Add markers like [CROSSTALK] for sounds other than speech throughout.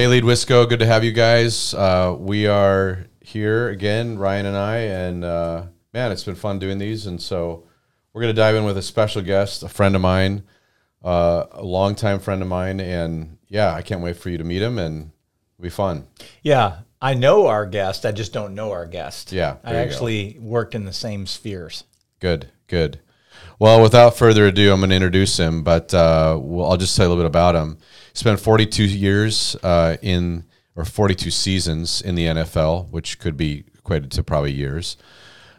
Hey, Lead Wisco, good to have you guys. Uh, we are here again, Ryan and I, and uh, man, it's been fun doing these. And so we're going to dive in with a special guest, a friend of mine, uh, a longtime friend of mine, and yeah, I can't wait for you to meet him, and it'll be fun. Yeah, I know our guest. I just don't know our guest. Yeah, I you go. actually worked in the same spheres. Good, good. Well, without further ado, I'm going to introduce him, but uh, well, I'll just tell you a little bit about him. Spent 42 years uh, in, or 42 seasons in the NFL, which could be equated to probably years.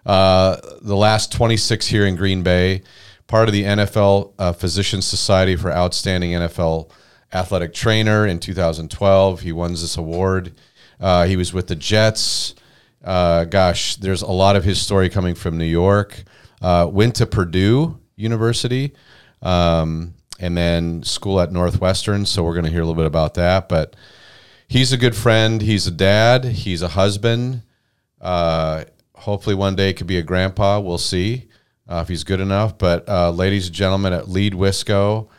Uh, the last 26 here in Green Bay, part of the NFL uh, Physician Society for Outstanding NFL Athletic Trainer in 2012. He won this award. Uh, he was with the Jets. Uh, gosh, there's a lot of his story coming from New York. Uh, went to Purdue University um, and then school at Northwestern. So we're going to hear a little bit about that. But he's a good friend. He's a dad. He's a husband. Uh, hopefully one day could be a grandpa. We'll see uh, if he's good enough. But uh, ladies and gentlemen, at Lead Wisco,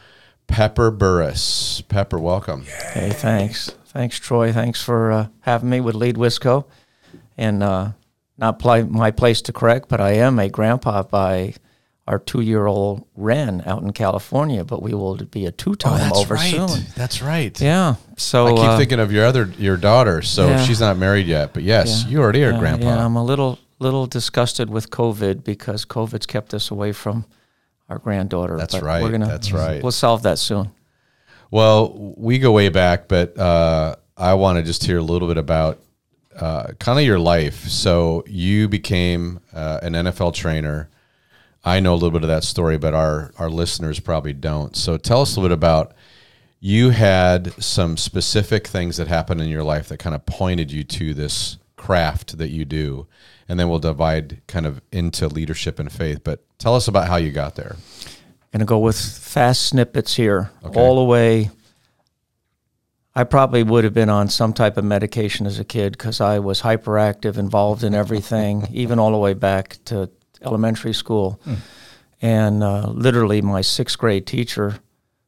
Pepper Burruss. Pepper, welcome. Hey, thanks. Thanks, Troy. Thanks for uh, having me with Lead Wisco. And uh, not pli- my place to correct, but I am a grandpa by our two year old Ren out in California, but we will be a two time oh, over soon. That's right. Yeah. So I keep uh, thinking of your other your daughter. So Yeah. she's not married yet, but yes, yeah, you already are yeah, grandpa. Yeah, I'm a little little disgusted with COVID because COVID's kept us away from our granddaughter. That's but right, We're gonna, that's right. We'll solve that soon. Well, we go way back, but uh, I want to just hear a little bit about uh, kind of your life. So you became uh, an NFL trainer. I know a little bit of that story, but our our listeners probably don't. So tell us a little bit about you had some specific things that happened in your life that kind of pointed you to this craft that you do, and then we'll divide kind of into leadership and faith. But tell us about how you got there. Gonna go with fast snippets here, Okay. all the way. I probably would have been on some type of medication as a kid because I was hyperactive, involved in everything, [LAUGHS] even all the way back to elementary school. And uh, literally, my sixth grade teacher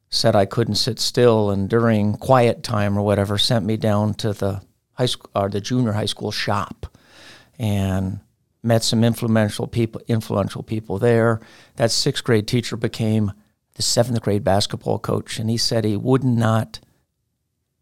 said I couldn't sit still, and during quiet time or whatever, sent me down to the high school or the junior high school shop, and met some influential people. Influential people there. That sixth grade teacher became the seventh grade basketball coach, and he said he would not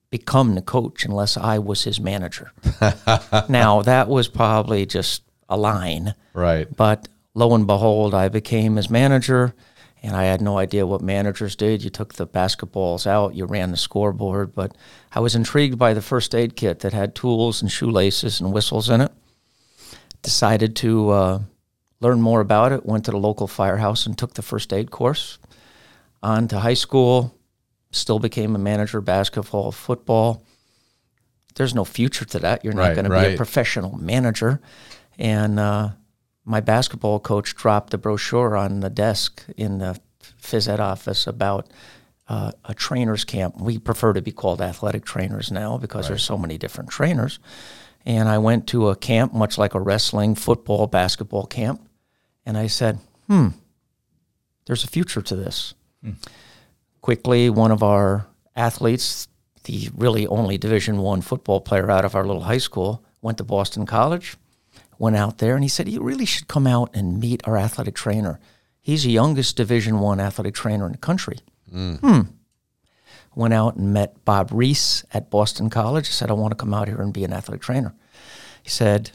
become the coach unless I was his manager. [LAUGHS] now that was probably just a line. Right. But lo and behold, I became his manager, and I had no idea what managers did. You took the basketballs out, you ran the scoreboard, but I was intrigued by the first aid kit that had tools and shoelaces and whistles in it. Decided to uh, learn more about it, went to the local firehouse and took the first aid course. On to high school, still became a manager, basketball, football. There's no future to that. You're not Right, going to be a professional manager. And uh, my basketball coach dropped a brochure on the desk in the phys ed office about uh, a trainer's camp. We prefer to be called athletic trainers now because there's so many different trainers. And I went to a camp, much like a wrestling, football, basketball camp. And I said, hmm, there's a future to this. Quickly, one of our athletes, the really only Division One football player out of our little high school, went to Boston College, went out there, and he said, "You really should come out and meet our athletic trainer. He's the youngest Division One athletic trainer in the country." Hmm. Went out and met Bob Reese at Boston College. I said, "I want to come out here and be an athletic trainer." He said,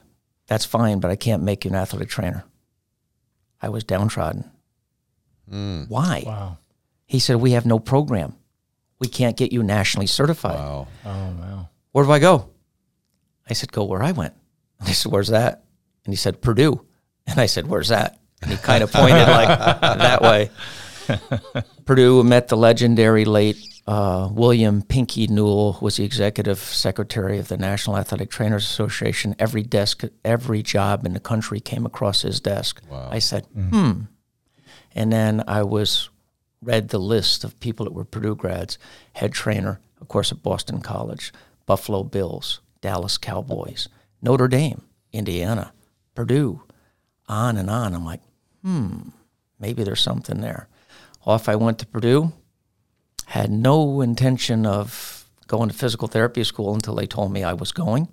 "That's fine, but I can't make you an athletic trainer." I was downtrodden. Why? Wow. He said, We have no program. We can't get you nationally certified. Wow. Oh wow. Where do I go? I said, Go where I went. And [LAUGHS] I said, Where's that? And he said, Purdue. And I said, Where's that? And he kind of pointed like [LAUGHS] that way. Purdue met the legendary late uh, William Pinky Newell, who was the executive secretary of the National Athletic Trainers Association. Every desk, every job in the country came across his desk. I said, hmm. And then I was read the list of people that were Purdue grads, head trainer, of course, at Boston College, Buffalo Bills, Dallas Cowboys, Notre Dame, Indiana, Purdue, on and on. I'm like, hmm, maybe there's something there. Off I went to Purdue, had no intention of going to physical therapy school until they told me I was going.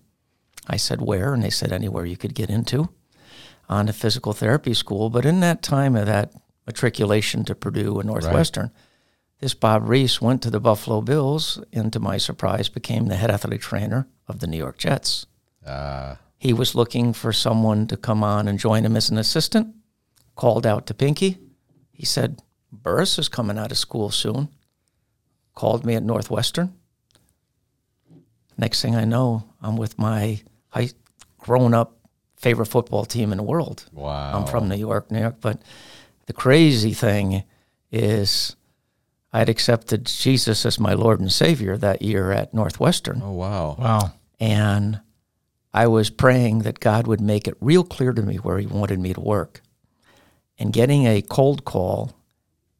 I said, Where? And they said, Anywhere you could get into on to physical therapy school. But in that time of that matriculation to Purdue and Northwestern, this Bob Reese went to the Buffalo Bills and, to my surprise, became the head athletic trainer of the New York Jets. Uh, He was looking for someone to come on and join him as an assistant. Called out to Pinky. He said, Burruss is coming out of school soon. Called me at Northwestern. Next thing I know, I'm with my high, grown up favorite football team in the world. wow. I'm from New York, New York. But the crazy thing is, I'd accepted Jesus as my Lord and Savior that year at Northwestern. Oh wow. Wow. And I was praying that God would make it real clear to me where He wanted me to work. And getting a cold call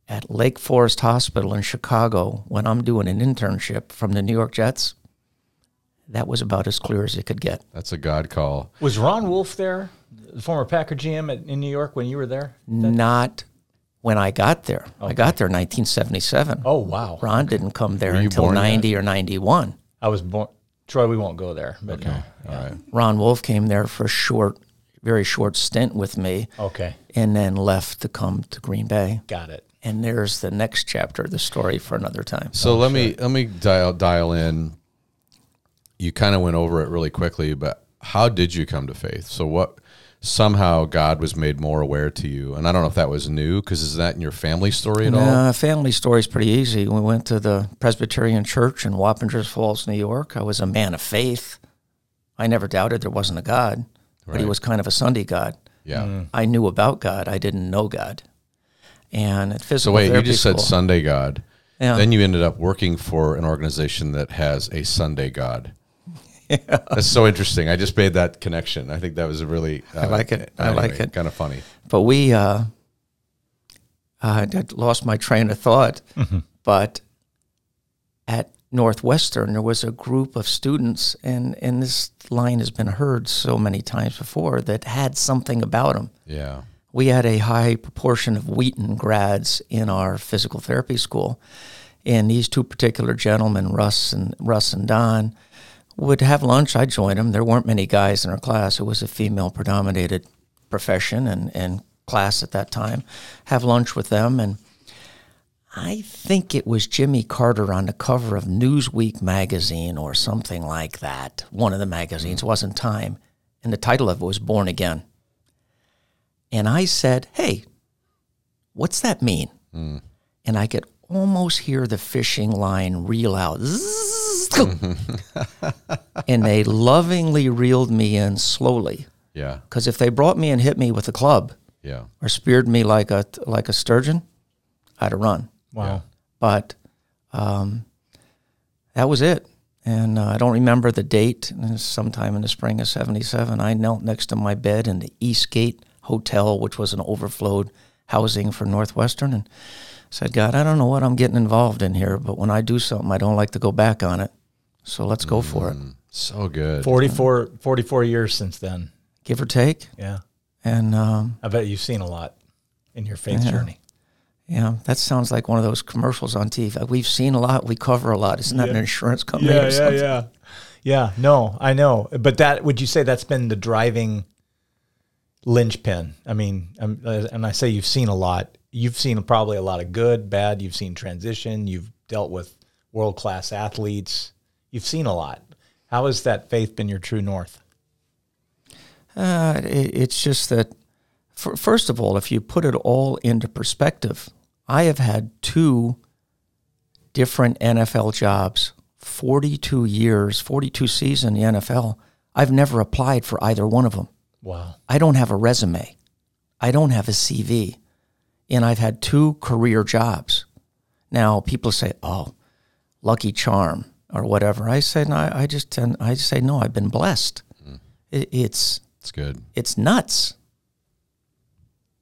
at Lake Forest Hospital in Chicago when I'm doing an internship from the New York Jets, that was about as clear as it could get. That's a God call. Was Ron Wolf there, the former Packer GM at, in New York when you were there? Not when I got there. I got there in 1977. Oh wow. Ron didn't come there until born yet? 90 or 91. I was born. Troy, we won't go there. But no. All right. Ron Wolf came there for a short, very short stint with me Okay. and then left to come to Green Bay. Got it. And there's the next chapter of the story for another time. So oh, let me let me dial dial in. You kind of went over it really quickly, but how did you come to faith? So what somehow God was made more aware to you, and I don't know if that was new because is that in your family story at all? Uh, family story's pretty easy. We went to the Presbyterian Church in Wappingers Falls, New York. I was a man of faith. I never doubted there wasn't a God, but he was kind of a Sunday God. Yeah. I knew about God. I didn't know God. And at So physical wait, you therapy just said school- Sunday God. Yeah. Then you ended up working for an organization that has a Sunday God. That's so interesting. I just made that connection. I think that was a really. Uh, I like it. I like it. Kind of funny. But we, uh, I lost my train of thought. But at Northwestern, there was a group of students, and, and this line has been heard so many times before, that had something about them. Yeah. We had a high proportion of Wheaton grads in our physical therapy school. And these two particular gentlemen, Russ and Russ and Don, would have lunch. I'd join them. There weren't many guys in our class. It was a female predominated profession and, and class at that time. Have lunch with them. And I think it was Jimmy Carter on the cover of Newsweek magazine or something like that. One of the magazines mm-hmm. wasn't Time. And the title of it was Born Again. And I said, Hey, what's that mean? Mm. And I could almost hear the fishing line reel out. [LAUGHS] And they lovingly reeled me in slowly. Yeah. Because if they brought me and hit me with a club Yeah. or speared me like a like a sturgeon, I'd have run. Wow. But um, that was it. And uh, I don't remember the date. It was sometime in the spring of '77. I knelt next to my bed in the Eastgate Hotel, which was an overflowed housing for Northwestern, and said, "God, I don't know what I'm getting involved in here, but when I do something, I don't like to go back on it. So let's go for it, So good. 44, 44 years since then. give or take." Yeah. And um, I bet you've seen a lot in your faith Yeah. journey. yeah, that sounds like one of those commercials on TV. We've seen a lot, we cover a lot. Isn't that an insurance company or something? yeah. Yeah, no, I know. But that would you say that's been the driving linchpin? I mean, um, uh, and I say you've seen a lot. You've seen probably a lot of good, bad. You've seen transition. You've dealt with world class athletes. You've seen a lot. How has that faith been your true north? Uh, it, it's just that, for, first of all, if you put it all into perspective, I have had two different NFL jobs, 42 years, 42 season in the NFL. I've never applied for either one of them. Wow. I don't have a resume. I don't have a CV. And I've had two career jobs. Now people say, "Oh, lucky charm" or whatever. I say, "No, I I just tend, I say no. I've been blessed. Mm. It, it's It's good. it's nuts."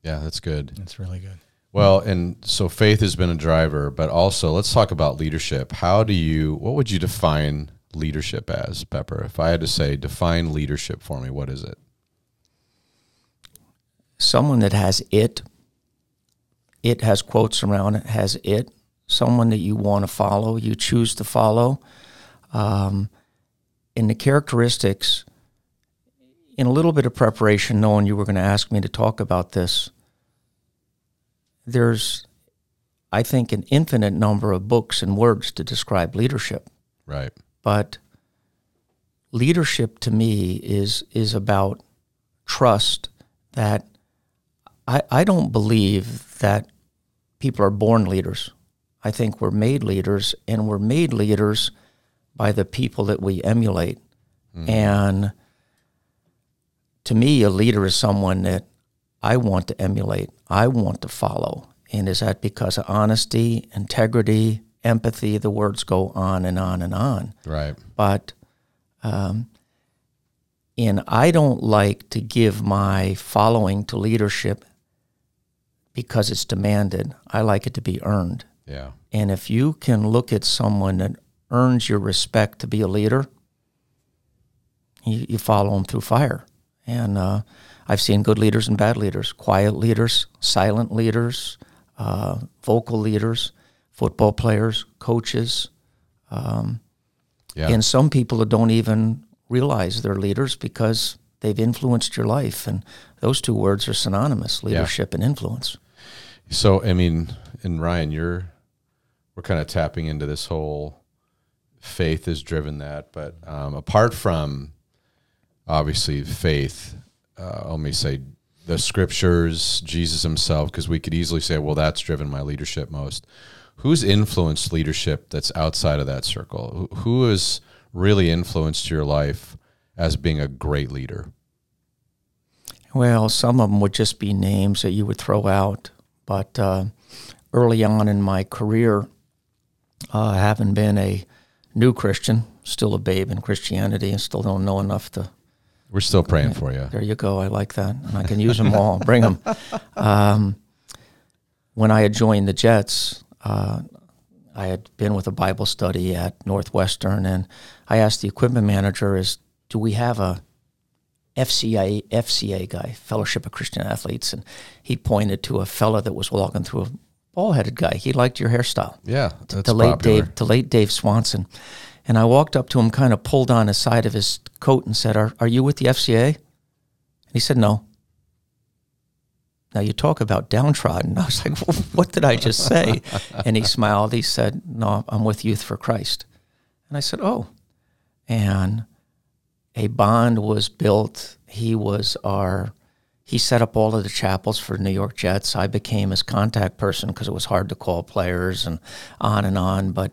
Yeah, that's good. That's really good. Well, and so faith has been a driver, but also let's talk about leadership. How do you, what would you define leadership as, Pepper? If I had to say, define leadership for me, what is it? someone that has it, it has quotes around it, has it, someone that you want to follow, you choose to follow. Um, in the characteristics, in a little bit of preparation, knowing you were going to ask me to talk about this, there's, I think, an infinite number of books and words to describe leadership. Right. But leadership to me is is about trust that I, I don't believe that people are born leaders. I think we're made leaders, and we're made leaders by the people that we emulate. And to me, a leader is someone that I want to emulate, I want to follow. And is that because of honesty, integrity, empathy? The words go on and on and on. Right. But, um, and I don't like to give my following to leadership because it's demanded. I like it to be earned. Yeah. And if you can look at someone that earns your respect to be a leader, you, you follow them through fire. And uh, I've seen good leaders and bad leaders, quiet leaders, silent leaders, uh, vocal leaders, football players, coaches, Yeah. and some people that don't even realize they're leaders because they've influenced your life. And those two words are synonymous leadership and influence. So I mean, and Ryan, you're we're kind of tapping into this whole faith has driven that, but um, apart from obviously faith, uh, let me say the scriptures, Jesus Himself, because we could easily say, well, that's driven my leadership most. Who's influenced leadership that's outside of that circle? Who- Who has really influenced your life as being a great leader? Well, some of them would just be names that you would throw out. But uh, early on in my career, uh, having been a new Christian, still a babe in Christianity, and still don't know enough to We're still praying for you. There you go. I like that. And I can use them all. Bring them. [LAUGHS] Um, when I had joined the Jets, uh, I had been with a Bible study at Northwestern, and I asked the equipment manager, "Is do we have a FCA FCA guy, Fellowship of Christian Athletes?" And he pointed to a fella that was walking through a ball-headed guy. He liked your hairstyle Yeah, that's to late. Dave to late Dave Swanson. And I walked up to him, kind of pulled on the side of his coat, and said, "Are are you with the FCA?" And he said, "No." Now you talk about downtrodden. [LAUGHS] I was like, well, "What did I just say?" [LAUGHS] and he smiled. He said, "No, I'm with Youth for Christ." And I said, "Oh." And a bond was built. He was our he set up all of the chapels for New York Jets. I became his contact person because it was hard to call players and on and on. But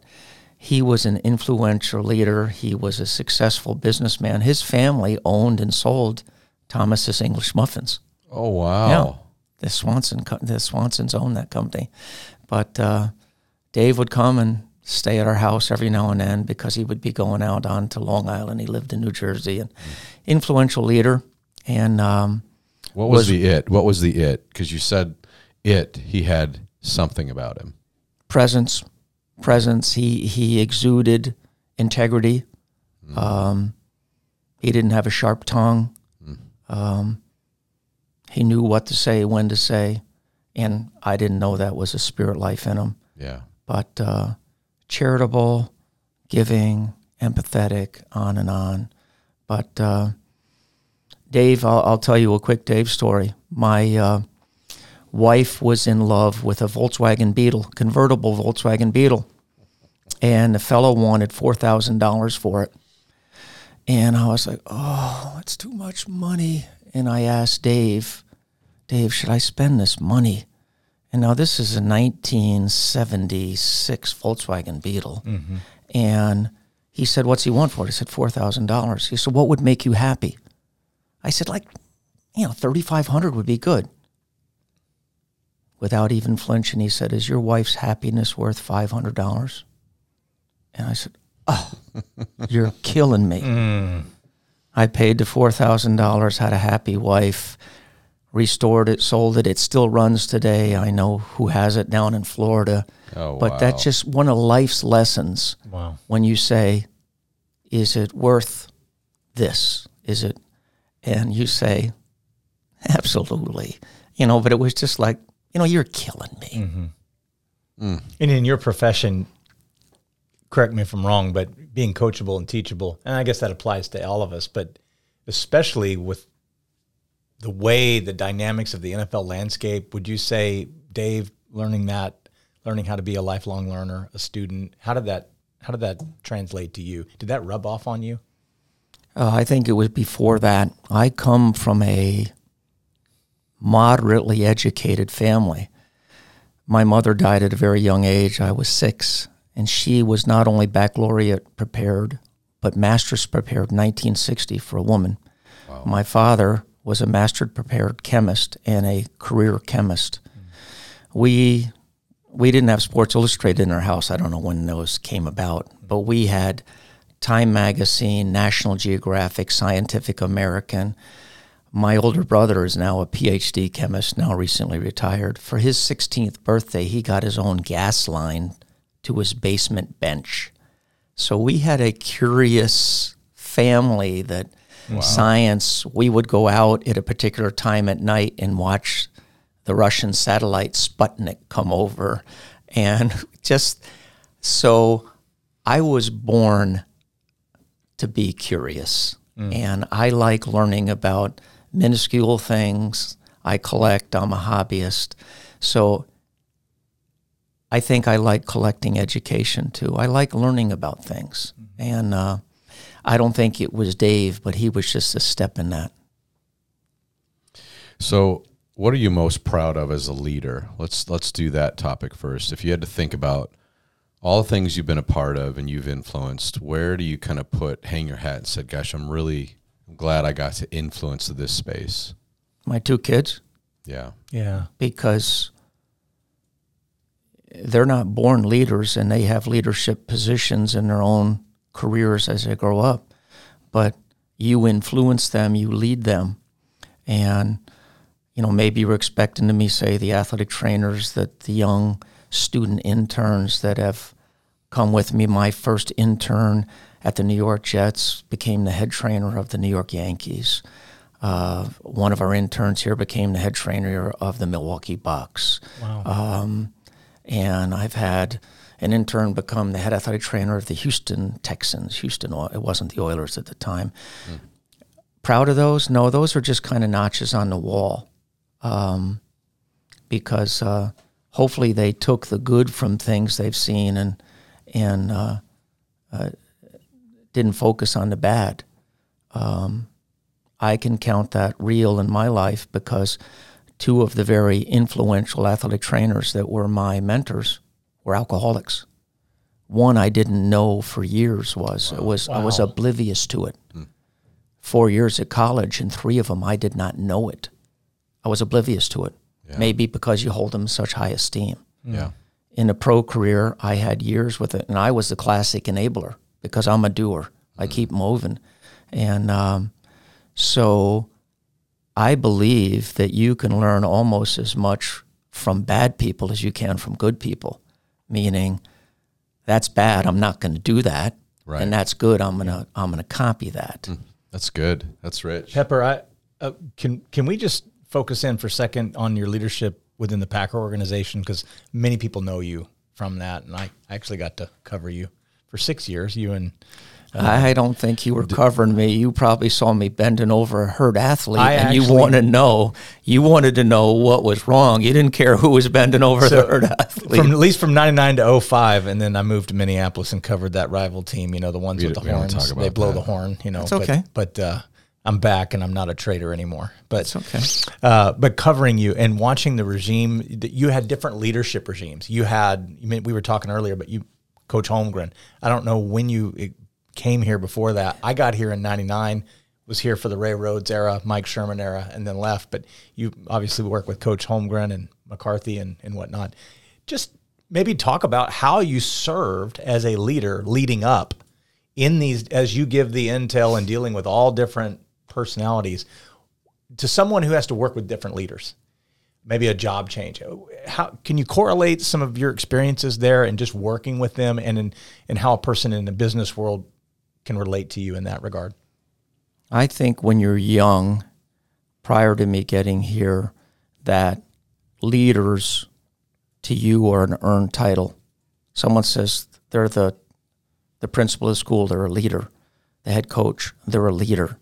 he was an influential leader. He was a successful businessman. His family owned and sold Thomas's English Muffins. Oh wow. Yeah, the Swanson the Swansons owned that company. But uh, Dave would come and stay at our house every now and then because he would be going out on to Long Island. He lived in New Jersey and influential leader. And um, What was, was- the it? What was the it? Because you said it. He had something about him. presence, presence. He he exuded integrity. Um, he didn't have a sharp tongue. Um, he knew what to say, when to say, and I didn't know that was a spirit life in him. Yeah. But uh, charitable, giving, empathetic, on and on. But uh, Dave, I'll, I'll tell you a quick Dave story. My uh, wife was in love with a Volkswagen Beetle, convertible Volkswagen Beetle, and the fellow wanted four thousand dollars for it. And I was like, "Oh, that's too much money." And I asked Dave, "Dave, should I spend this money?" And now this is a 1976 Volkswagen Beetle, mm-hmm. and he said, "What's he want for it?" I said, four thousand dollars. He said, "What would make you happy?" I said, "Like, you know, thirty five hundred would be good." Without even flinching, he said, "Is your wife's happiness worth five hundred dollars?" And I said, "Oh, [LAUGHS] you're killing me." Mm. I paid the four thousand dollars, had a happy wife, restored it, sold it. It still runs today. I know who has it down in Florida. Oh, but wow. that's just one of life's lessons Wow. when you say, "Is it worth this? Is it?" And you say, "Absolutely." You know, but it was just like, you know, you're killing me. Mm-hmm. Mm. And in your profession, correct me if I'm wrong, but being coachable and teachable, and I guess that applies to all of us, but especially with the way the dynamics of the NFL landscape, would you say, Dave, learning that, learning how to be a lifelong learner, a student, how did that how did that translate to you? Did that rub off on you? Uh, I think it was before that. I come from a moderately educated family. My mother died at a very young age. I was six, and she was not only baccalaureate prepared, but master's prepared 1960 for a woman. Wow. My father was a master's prepared chemist and a career chemist. Mm. We we didn't have Sports Illustrated in our house. I don't know when those came about, but we had Time Magazine, National Geographic, Scientific American. My older brother is now a PhD chemist, now recently retired. For his 16th birthday, he got his own gas line to his basement bench. So we had a curious family that wow. science, we would go out at a particular time at night and watch the Russian satellite Sputnik come over. And [LAUGHS] just so I was born to be curious. Mm. And I like learning about minuscule things. I collect, I'm a hobbyist. So I think I like collecting education too. I like learning about things. Mm-hmm. And uh, I don't think it was Dave, but he was just a step in that. So what are you most proud of as a leader? Let's let's do that topic first. If you had to think about all the things you've been a part of and you've influenced, where do you kind of put hang your hat and said, "Gosh, I'm really glad I got to influence this space." My two kids. Yeah. Yeah. Because they're not born leaders and they have leadership positions in their own careers as they grow up, but you influence them, you lead them, and you know, maybe you're expecting to me say the athletic trainers that the young student interns that have come with me. My first intern at the New York Jets became the head trainer of the New York Yankees. Uh, one of our interns here became the head trainer of the Milwaukee Bucks. Wow. Um, and I've had an intern become the head athletic trainer of the Houston Texans. Houston, it wasn't the Oilers at the time. Mm. Proud of those? No, those are just kind of notches on the wall um, because uh, hopefully they took the good from things they've seen and and uh, uh, didn't focus on the bad. Um, I can count that real in my life because two of the very influential athletic trainers that were my mentors were alcoholics. One I didn't know for years was wow. was wow. I was oblivious to it. Hmm. Four years at college, and three of them I did not know it. I was oblivious to it. Yeah. Maybe because you hold them in such high esteem. Yeah. In a pro career, I had years with it, and I was the classic enabler because I'm a doer. I mm. keep moving, and um, so I believe that you can learn almost as much from bad people as you can from good people. Meaning, that's bad. I'm not going to do that, right. and that's good. I'm gonna I'm gonna copy that. Mm. That's good. That's rich. Pepper, I uh, can can we just focus in for a second on your leadership within the Packer organization because many people know you from that, and I actually got to cover you for six years. You and I don't think you were covering me. You probably saw me bending over a hurt athlete, I and actually, you wanted to know. You wanted to know what was wrong. You didn't care who was bending over so the hurt athlete. From at least from '99 to 05, and then I moved to Minneapolis and covered that rival team. You know, the ones we, with the horns. They blow that. the horn. You know, That's okay. But, but uh, I'm back and I'm not a traitor anymore. But it's okay. Uh, but covering you and watching the regime, you had different leadership regimes. You had, I mean, we were talking earlier, but you, Coach Holmgren. I don't know when you came here before that. I got here in '99, was here for the Ray Rhodes era, Mike Sherman era, and then left. But you obviously work with Coach Holmgren and McCarthy and, and whatnot. Just maybe talk about how you served as a leader leading up in these as you give the intel and dealing with all different personalities to someone who has to work with different leaders maybe a job change how can you correlate some of your experiences there and just working with them and in, and how a person in the business world can relate to you in that regard i think when you're young prior to me getting here that leaders to you are an earned title someone says they're the the principal of the school, they're a leader. The head coach, they're a leader.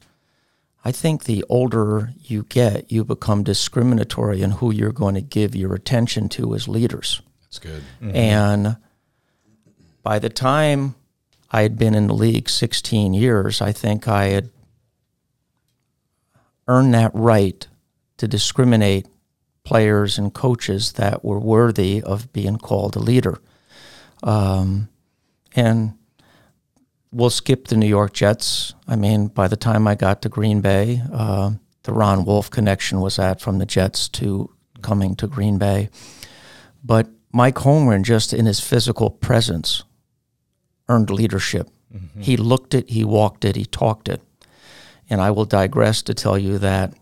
I think the older you get, you become discriminatory in who you're going to give your attention to as leaders. That's good. Mm-hmm. And by the time I had been in the league 16 years, I think I had earned that right to discriminate players and coaches that were worthy of being called a leader. Um, and we'll skip the New York Jets. I mean, by the time I got to Green Bay, uh, the Ron Wolf connection was that from the Jets to coming to Green Bay. But Mike Holmgren, just in his physical presence, earned leadership. He looked it, he walked it, he talked it. And I will digress to tell you that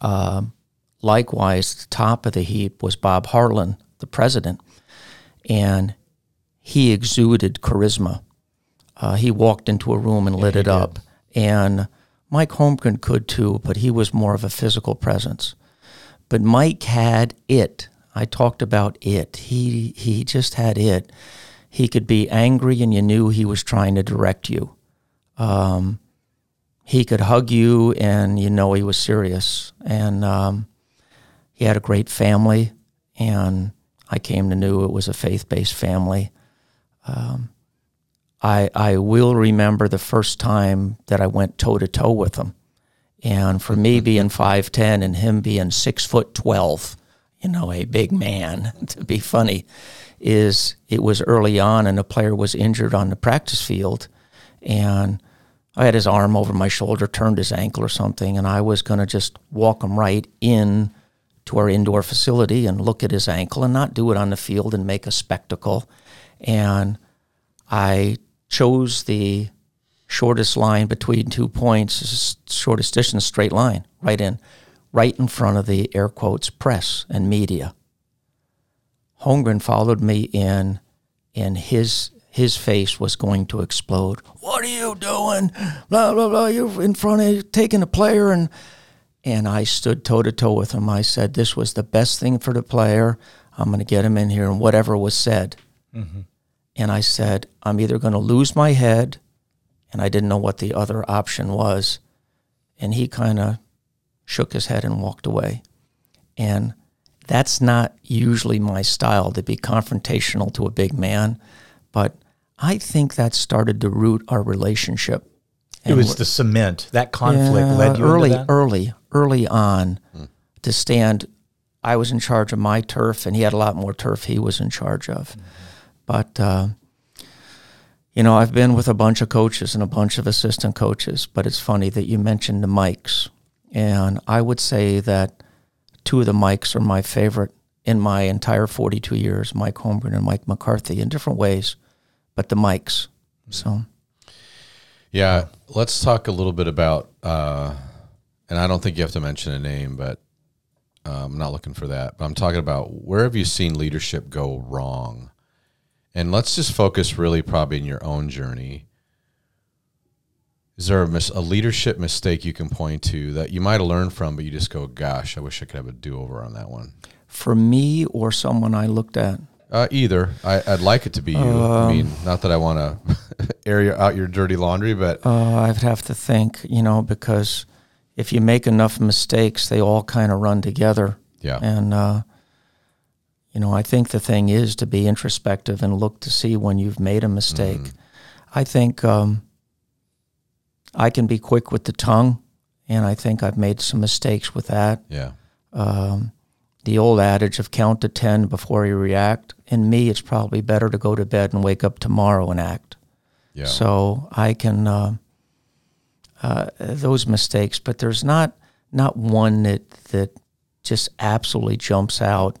um, likewise, the top of the heap was Bob Harlan, the president, and he exuded charisma. Uh, he walked into a room and lit it up. And Mike Holmgren could too, but he was more of a physical presence. But Mike had it. I talked about it. He he just had it. He could be angry, and you knew he was trying to direct you. Um, he could hug you, and you know he was serious. And um, he had a great family, and I came to know it was a faith based family. Um, I I will remember the first time that I went toe to toe with him, and for me being five ten and him being six foot twelve, you know, a big man [LAUGHS] to be funny, is it was early on, and a player was injured on the practice field, and I had his arm over my shoulder, turned his ankle or something, and I was going to just walk him right in to our indoor facility and look at his ankle and not do it on the field and make a spectacle. And I chose the shortest line between two points, shortest distance, straight line, right in, right in front of the air quotes press and media. Holmgren followed me in, and his his face was going to explode. What are you doing? Blah blah blah. You're in front of taking a player, and and I stood toe to toe with him. I said this was the best thing for the player. I'm going to get him in here, and whatever was said. Mm-hmm. And I said, I'm either going to lose my head, and I didn't know what the other option was. And he kind of shook his head and walked away. And that's not usually my style to be confrontational to a big man, but I think that started to root our relationship. It was the cement. That conflict Yeah, led you early, into that? early, early on to stand. I was in charge of my turf, and he had a lot more turf he was in charge of. But uh, you know, I've been with a bunch of coaches and a bunch of assistant coaches. But it's funny that you mentioned the Mikes, and I would say that two of the Mikes are my favorite in my entire 42 years: Mike Holmgren and Mike McCarthy, in different ways, but the Mikes. So. Yeah, let's talk a little bit about, uh, and I don't think you have to mention a name, but uh, I'm not looking for that. But I'm talking about where have you seen leadership go wrong? And let's just focus really probably in your own journey. Is there a, mis- a leadership mistake you can point to that you might have learned from, but you just go, gosh, I wish I could have a do over on that one? For me or someone I looked at, Uh, either. I, I'd like it to be you. I mean, not that I want to [LAUGHS] air your, out your dirty laundry, but Uh, I'd have to think, you know, because if you make enough mistakes, they all kind of run together. yeah. And, uh, you know, I think the thing is to be introspective and look to see when you've made a mistake. I think um, I can be quick with the tongue, and I think I've made some mistakes with that. yeah. Um, the old adage of count to 10 before you react. In me, it's probably better to go to bed and wake up tomorrow and act. Yeah. So I can uh, uh, those mistakes, but there's not not one that that just absolutely jumps out.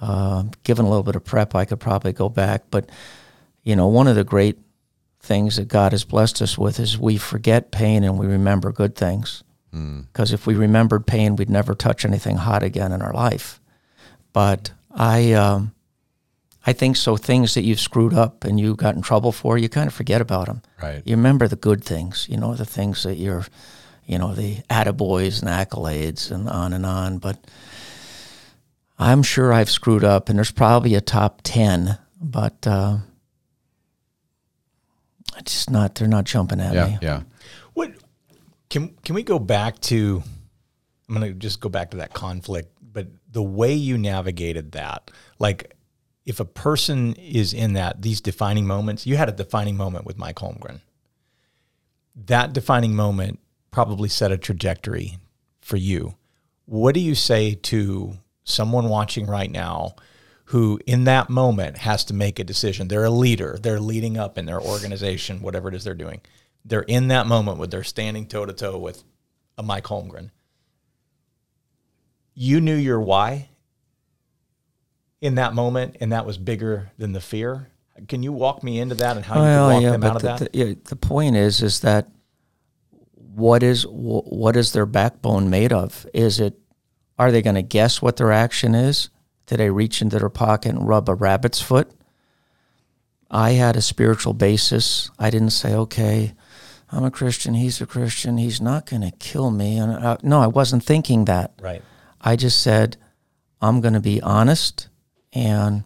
Uh, given a little bit of prep, I could probably go back, but you know, one of the great things that God has blessed us with is we forget pain and we remember good things. Because if we remembered pain, we'd never touch anything hot again in our life. But I, um, I think so. Things that you've screwed up and you got in trouble for, you kind of forget about them. Right. You remember the good things, you know, the things that you're, you know, the attaboys and accolades and on and on. But I'm sure I've screwed up, and there's probably a top 10, but uh, It's just not. They're not jumping at Yeah, me. yeah. What can can we go back to? I'm going to just go back to that conflict, but the way you navigated that, like if a person is in that these defining moments, you had a defining moment with Mike Holmgren. That defining moment probably set a trajectory for you. What do you say to someone watching right now who in that moment has to make a decision? They're a leader, they're leading up in their organization, whatever it is they're doing. They're in that moment where they're standing toe to toe with a Mike Holmgren. You knew your why in that moment, and that was bigger than the fear. Can you walk me into that and how you could walk them out of the, that? The, yeah, the point is, is that what is what is their backbone made of? Is it are they going to guess what their action is? Did they reach into their pocket and rub a rabbit's foot? I had a spiritual basis. I didn't say, okay, I'm a Christian. He's a Christian. He's not going to kill me. And I, no, I wasn't thinking that. right. I just said, I'm going to be honest and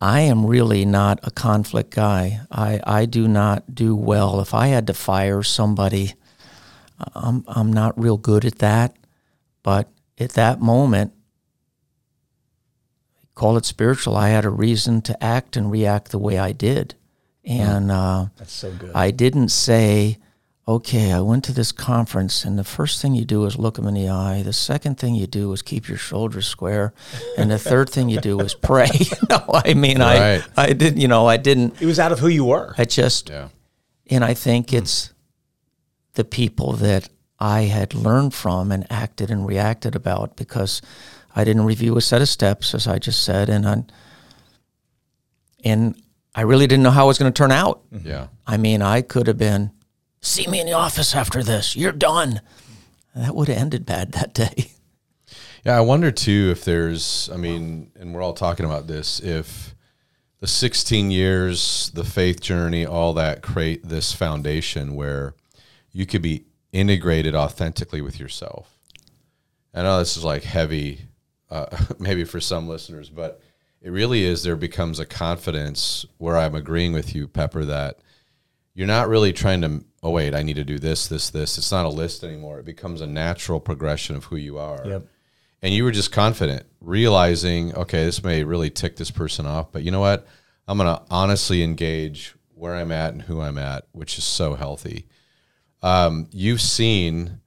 I am really not a conflict guy. I, I do not do well. If I had to fire somebody, I'm, I'm not real good at that. But at that moment, call it spiritual, I had a reason to act and react the way I did. And uh, That's so good. I didn't say, okay, I went to this conference, and the first thing you do is look them in the eye. The second thing you do is keep your shoulders square, and the third thing you do is [LAUGHS] pray. [LAUGHS] no, I mean, Right. I, I didn't, you know, I didn't. it was out of who you were. I just, Yeah. and I think it's the people that I had learned from and acted and reacted about because I didn't review a set of steps, as I just said, and I, and I really didn't know how it was going to turn out. Mm-hmm. Yeah. I mean, I could have been, see me in the office after this. You're done. That would have ended bad that day. Yeah, I wonder too if there's, I mean, and we're all talking about this, if the 16 years, the faith journey, all that create this foundation where you could be integrated authentically with yourself. I know this is like heavy, uh, [LAUGHS] maybe for some listeners, but it really is. There becomes a confidence where I'm agreeing with you, Pepper, that you're not really trying to, oh, wait, I need to do this, this, this. It's not a list anymore. It becomes a natural progression of who you are Yep. and you were just confident, realizing, okay, this may really tick this person off, but you know what? I'm going to honestly engage where I'm at and who I'm at, which is so healthy. Um, you've seen,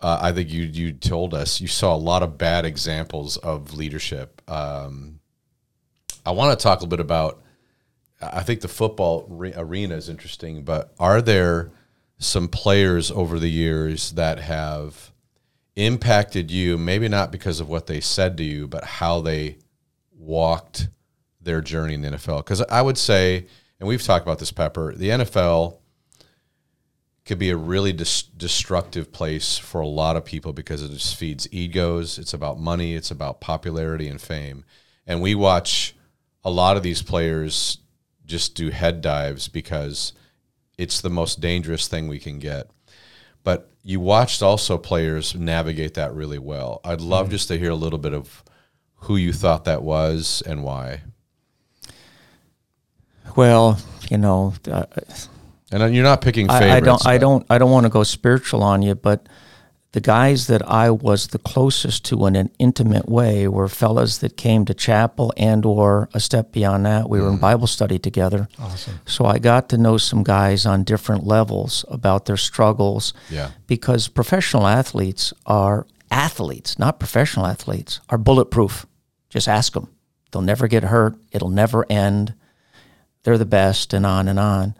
uh, I think you you told us you saw a lot of bad examples of leadership. Um, I want to talk a little bit about. I think the football re- arena is interesting, but are there some players over the years that have impacted you, maybe not because of what they said to you, but how they walked their journey in the NFL. Because I would say, and we've talked about this, Pepper, the NFL could be a really dis- destructive place for a lot of people because it just feeds egos. It's about money, it's about popularity and fame. And we watch a lot of these players just do head dives because it's the most dangerous thing we can get but you watched also players navigate that really well. I'd love just to hear a little bit of who you thought that was and why. Well, you know, uh, And you're not picking favorites. I, I don't, I don't, I don't want to go spiritual on you, but the guys that I was the closest to in an intimate way were fellas that came to chapel and or a step beyond that. We were in mm. Bible study together. Awesome. So I got to know some guys on different levels about their struggles. Yeah. Because professional athletes are athletes, not professional athletes, are bulletproof. Just ask them. They'll never get hurt. It'll never end. They're the best, and on and on.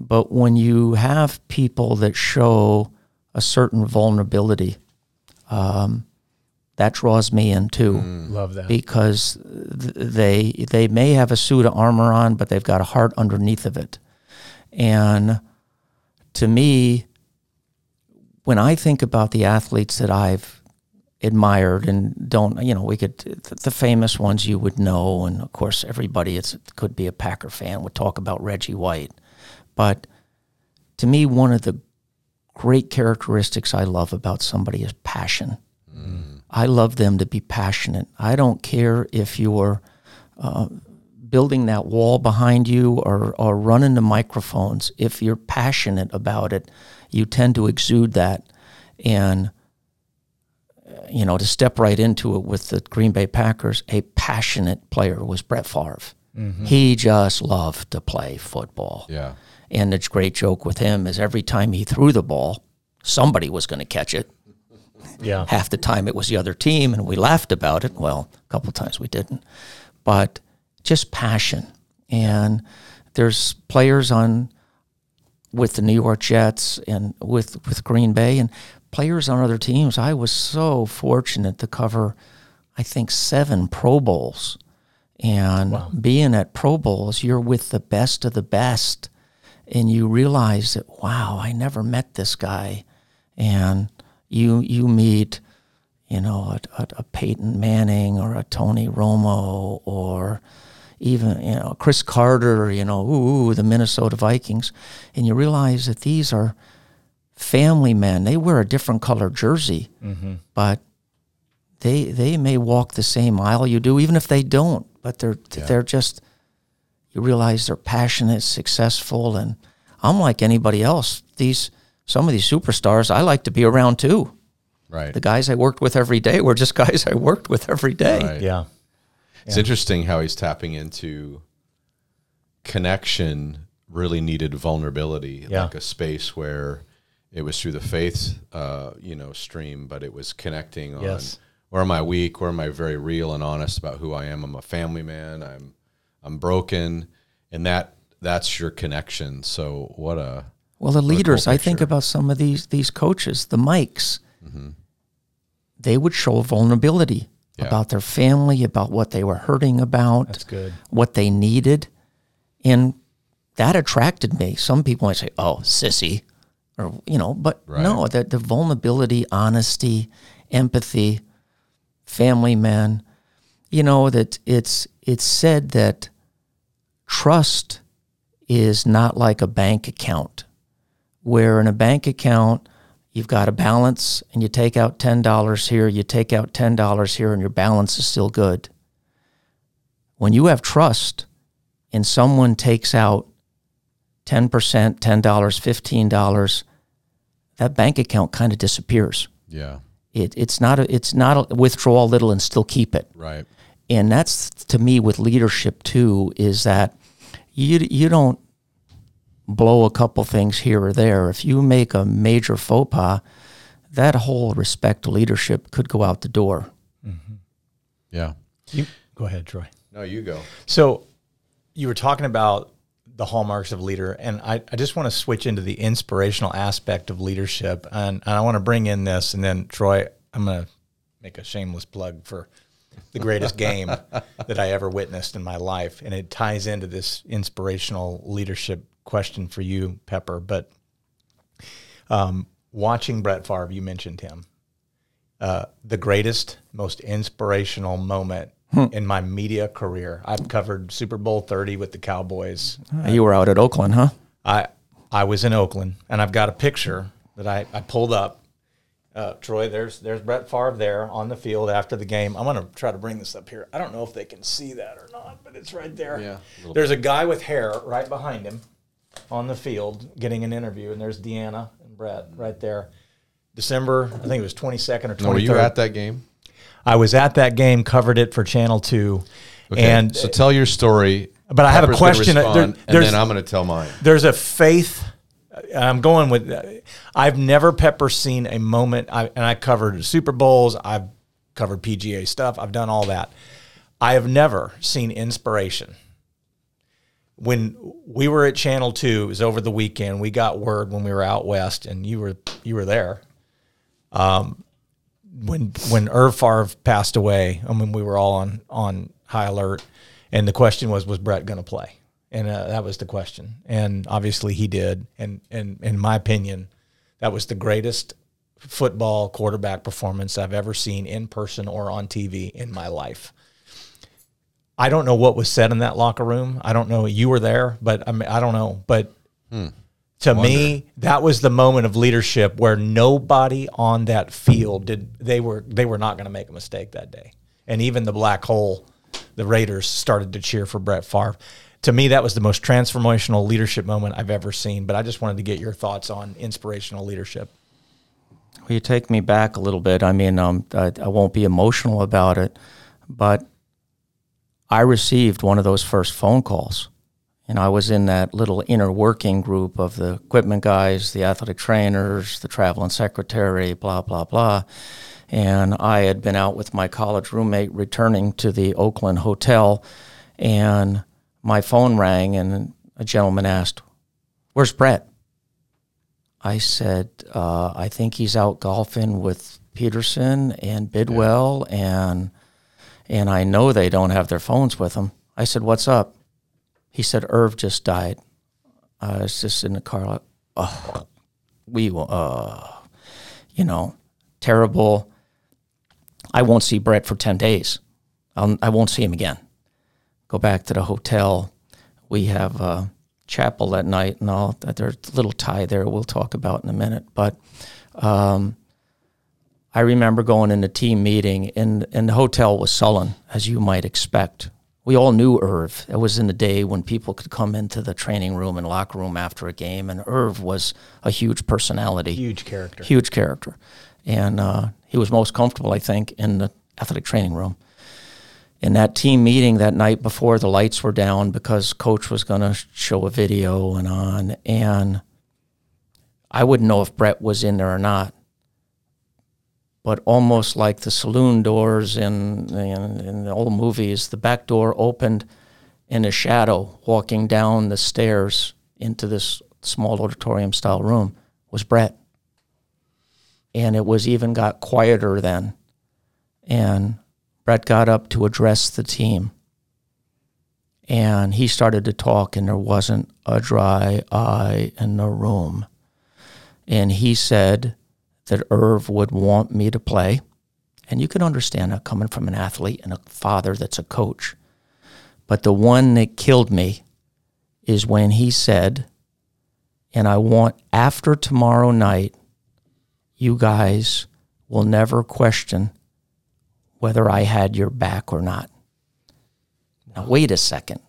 But when you have people that show a certain vulnerability, um, that draws me in too Love that. because th- they they may have a suit of armor on, but they've got a heart underneath of it. And to me, when I think about the athletes that I've admired and don't, you know, we could the famous ones you would know, and of course everybody it's, could be a Packer fan would talk about Reggie White, but to me, one of the great characteristics I love about somebody is passion. I love them to be passionate. I don't care if you're uh, building that wall behind you or, or running the microphones, if you're passionate about it, you tend to exude that. And, uh, you know, to step right into it with the Green Bay Packers, a passionate player was Brett Favre. He just loved to play football. Yeah. And the great joke with him is every time he threw the ball, somebody was going to catch it. Yeah. Half the time it was the other team, and we laughed about it. Well, a couple times we didn't. But just passion. And there's players on with the New York Jets and with, with Green Bay and players on other teams. I was so fortunate to cover, I think, seven Pro Bowls. And being at Pro Bowls, you're with the best of the best. And you realize that, wow, I never met this guy. And you, you meet, you know, a, a, a Peyton Manning or a Tony Romo or even, you know, Cris Carter, you know, ooh, the Minnesota Vikings. And you realize that these are family men. They wear a different color jersey, mm-hmm. but they they may walk the same aisle you do, even if they don't. But they're they're just you realize they're passionate, successful, and I'm like anybody else. These some of these superstars I like to be around too. Right. The guys I worked with every day were just [LAUGHS] guys I worked with every day. Right. Yeah. It's interesting how he's tapping into connection really needed vulnerability, Yeah. like a space where it was through the faith, uh, you know, stream, but it was connecting on Yes. where am I weak, where am I very real and honest about who I am. I'm a family man. I'm I'm broken, and that that's your connection. So what a Well, the leaders, I think about some of these these coaches, the Mikes. Mm-hmm. They would show vulnerability Yeah. about their family, about what they were hurting about, That's good. what they needed, and that attracted me. Some people might say, "Oh, sissy," or you know, but no, that the vulnerability, honesty, empathy, family men. You know that it's it's said that trust is not like a bank account, where in a bank account you've got a balance and you take out ten dollars here, you take out ten dollars here, and your balance is still good. When you have trust, and someone takes out ten percent, ten dollars, fifteen dollars, that bank account kind of disappears. yeah, It, it's not a, it's not a withdraw a little and still keep it right, and that's to me with leadership too is that you you don't blow a couple things here or there if you make a major faux pas that whole respect to leadership could go out the door mm-hmm. yeah. You, go ahead, Troy. No, you go. So you were talking about the hallmarks of leader, and I, I just want to switch into the inspirational aspect of leadership, and, and I want to bring in this, and then Troy, I'm going to make a shameless plug for the greatest game that I ever witnessed in my life, and it ties into this inspirational leadership question for you, Pepper. But um, watching Brett Favre, you mentioned him uh, the greatest, most inspirational moment in my media career. I've covered Super Bowl 30 with the Cowboys. you were out at oakland huh I I was in Oakland, and I've got a picture that I, I pulled up. Uh, Troy, there's there's Brett Favre there on the field after the game. I'm gonna try to bring this up here. I don't know if they can see that or not, but it's right there. Yeah, There's a guy with hair right behind him on the field getting an interview, and there's Deanna and Brett right there. December, I think it was 22nd or 23rd. No, were you at that game? I was at that game, covered it for Channel Two, okay. and so tell your story. But I have a Pepper's question. There- and then I'm going to tell mine. there's a faith. I'm going with. I've never Pepper seen a moment. I, and I covered Super Bowls. I've covered PGA stuff. I've done all that. I have never seen inspiration. When we were at Channel Two, it was over the weekend. We got word when we were out west, and you were you were there. Um, when when Irv Favre passed away, I mean, we were all on on high alert, and the question was, was Brett going to play? And uh, that was the question, and obviously he did. And and in my opinion, that was the greatest football quarterback performance I've ever seen in person or on TV in my life. I don't know what was said in that locker room. I don't know. You were there, but I mean, I don't know. But to me, that was the moment of leadership where nobody on that field did they were they were not going to make a mistake that day. And even the black hole, the Raiders started to cheer for Brett Favre. To me, that was the most transformational leadership moment I've ever seen. But I just wanted to get your thoughts on inspirational leadership. Well, you take me back a little bit. I mean, um, I, I won't be emotional about it, but I received one of those first phone calls. And I was in that little inner working group of the equipment guys, the athletic trainers, the traveling secretary, blah, blah, blah. And I had been out with my college roommate returning to the Oakland hotel, and my phone rang, and a gentleman asked, Where's Brett? I said, uh, I think he's out golfing with Peterson and Bidwell, and and I know they don't have their phones with them. I said, "What's up?" He said, "Irv just died." I was just in the car, like, oh, we, uh, you know, terrible. I won't see Brett for ten days. I'll, I won't see him again. Go back to the hotel. We have a chapel that night, and all. that. There's a little tie there we'll talk about in a minute, but. Um, I remember going in the team meeting, and, and the hotel was sullen, as you might expect. We all knew Irv. It was in the day when people could come into the training room and locker room after a game, and Irv was a huge personality, Huge character. huge character, and uh, he was most comfortable, I think, in the athletic training room. In that team meeting that night before, the lights were down because coach was going to show a video and on, and I wouldn't know if Brett was in there or not but almost like the saloon doors in, in, in, the old movies, the back door opened in a shadow walking down the stairs into this small auditorium style room was Brett. And it was even got quieter then. And Brett got up to address the team. And he started to talk, and there wasn't a dry eye in the room. And he said, that Irv would want me to play. And you can understand that coming from an athlete and a father that's a coach. But the one that killed me is when he said, and I want after tomorrow night, you guys will never question whether I had your back or not. Now, wait a second.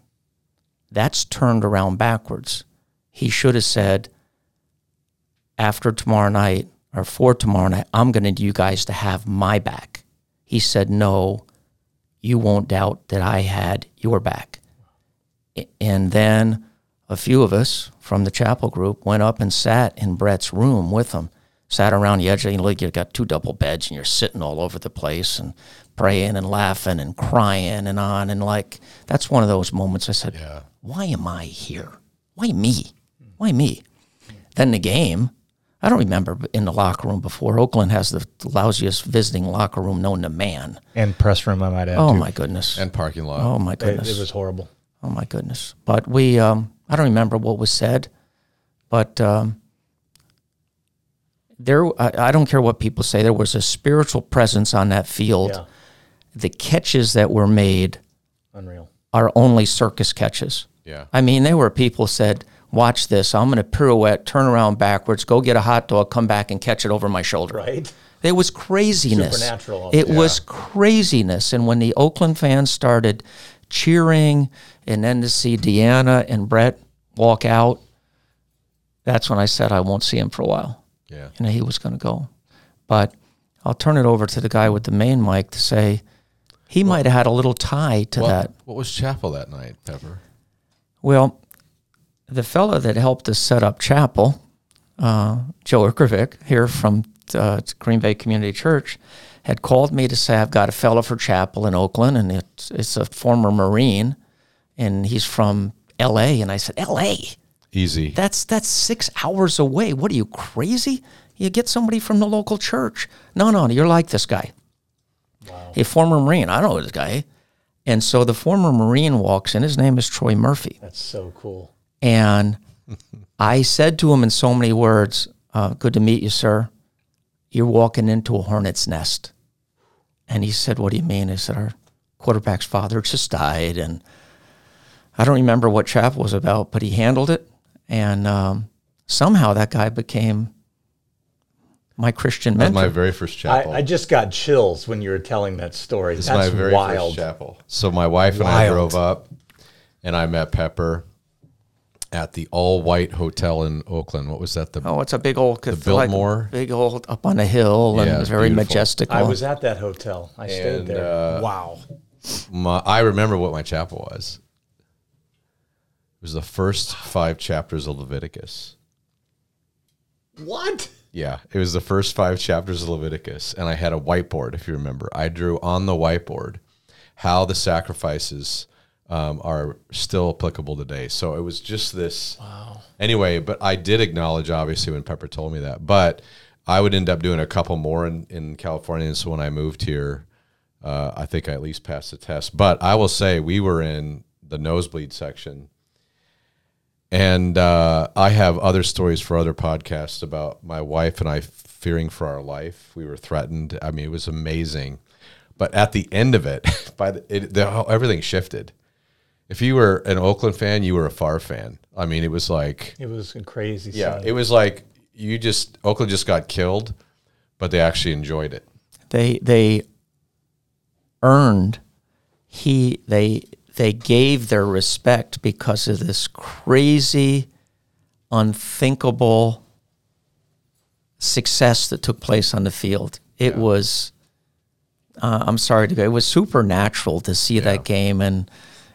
That's turned around backwards. He should have said, after tomorrow night, or for tomorrow night, I'm going to need you guys to have my back. He said, No, you won't doubt that I had your back. And then a few of us from the chapel group went up and sat in Brett's room with him, sat around the edge. You know, you've got two double beds and you're sitting all over the place and praying and laughing and crying and on. And like, that's one of those moments I said, yeah. Why am I here? Why me? Why me? Then the game, I don't remember in the locker room before. Oakland has the lousiest visiting locker room known to man. And press room, I might add. Oh too. my goodness. and parking lot. Oh my It, goodness. it was horrible. oh my goodness. But we, um, I don't remember what was said, but um, there. I, I don't care what people say. There was a spiritual presence on that field. Yeah. The catches that were made Unreal. are only circus catches. Yeah. I mean, there were people said, "Watch this! I'm going to pirouette, turn around backwards, go get a hot dog, come back and catch it over my shoulder." Right? It was craziness. Supernatural It almost. was craziness. And when the Oakland fans started cheering, and then to see Deanna and Brett walk out, that's when I said I won't see him for a while. Yeah. You know, he was going to go. But I'll turn it over to the guy with the main mic to say he might have had a little tie to Well, that. What was chapel that night, Pepper? Well, the fellow that helped us set up chapel, uh, Joe Erkovic, here from uh, Green Bay Community Church, had called me to say I've got a fellow for chapel in Oakland, and it's it's a former Marine, and he's from L.A. And I said, L.A. Easy. That's that's six hours away. What are you crazy? You get somebody from the local church. No, no, you're like this guy. A former Marine. I know this guy. And so the former Marine walks in. His name is Troy Murphy. That's so cool. And [LAUGHS] I said to him in so many words, uh, Good to meet you, sir. You're walking into a hornet's nest. And he said, What do you mean? I said, Our quarterback's father just died. And I don't remember what chapel was about, but he handled it. And um, somehow that guy became my Christian That was mentor. my very first I, chapel. I just got chills when you were telling that story. This That's my very wild. first chapel. So my wife and I Wild. drove up, and I met Pepper at the All White Hotel in Oakland. What was that? The oh, it's a big old cathedral, Biltmore? big old up on a hill Yeah, and it's very beautiful. majestical. I was at that hotel. I stayed there. uh, wow. my, I remember what my chapel was. It was the first five chapters of Leviticus. What? Yeah, it was the first five chapters of Leviticus, and I had a whiteboard. If you remember, I drew on the whiteboard how the sacrifices um, are still applicable today. So it was just this. Wow. Anyway, but I did acknowledge, obviously, when Pepper told me that. But I would end up doing a couple more in, in California. And so when I moved here, uh, I think I at least passed the test. But I will say we were in the nosebleed section. And uh, I have other stories for other podcasts about my wife and I fearing for our life. We were threatened. I mean, it was amazing. But at the end of it, [LAUGHS] by the, it, the everything shifted. If you were an Oakland fan, you were a Favre fan. I mean, it was like It was a crazy. yeah, scene. it was like you just Oakland just got killed, but they actually enjoyed it. they they earned he they they gave their respect because of this crazy unthinkable success that took place on the field. It was uh, i'm sorry to go it was supernatural to see that game and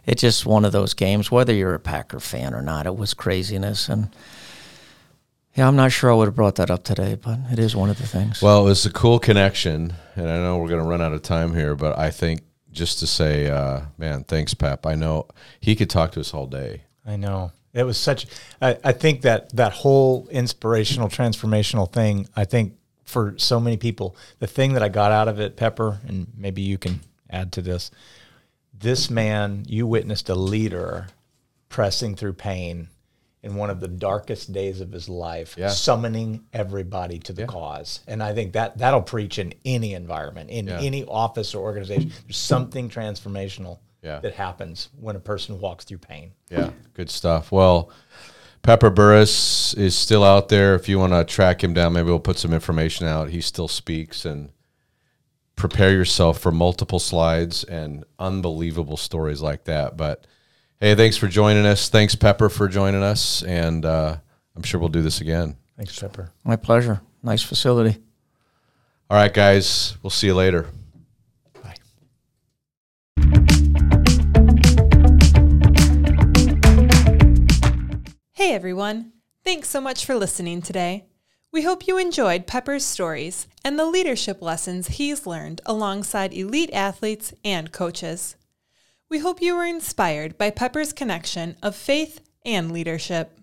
it's just one of those games whether you're a packer fan or not it was craziness and yeah i'm not sure i would have brought that up today but it is one of the things. Well, it was a cool connection, and I know we're going to run out of time here, but I think just to say, uh, man, thanks, Pep. I know he could talk to us all day. I know. It was such. I, I think that that whole inspirational, transformational thing. I think for so many people, the thing that I got out of it, Pepper, and maybe you can add to this. This man, you witnessed a leader pressing through pain in one of the darkest days of his life, Yeah. summoning everybody to the cause. And I think that that'll preach in any environment, in Yeah. any office or organization. There's something transformational Yeah. that happens when a person walks through pain. Yeah, good stuff. Well, Pepper Burruss is still out there. If you want to track him down, maybe we'll put some information out. He still speaks and prepare yourself for multiple slides and unbelievable stories like that. But hey, thanks for joining us. Thanks, Pepper, for joining us. And uh, I'm sure we'll do this again. Thanks, Pepper. My pleasure. Nice facility. All right, guys, we'll see you later. Bye. Hey everyone! Thanks so much for listening today. We hope you enjoyed Pepper's stories and the leadership lessons he's learned alongside elite athletes and coaches. We hope you were inspired by Pepper's connection of faith and leadership.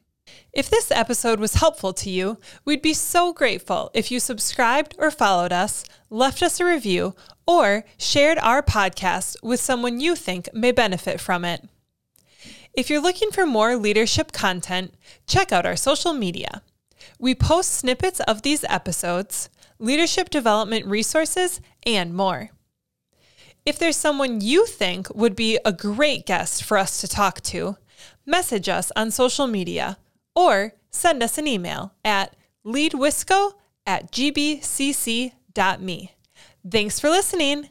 If this episode was helpful to you, we'd be so grateful if you subscribed or followed us, left us a review, or shared our podcast with someone you think may benefit from it. If you're looking for more leadership content, check out our social media. We post snippets of these episodes, leadership development resources, and more. If there's someone you think would be a great guest for us to talk to, message us on social media or send us an email at leadwisco at gbcc.me. Thanks for listening.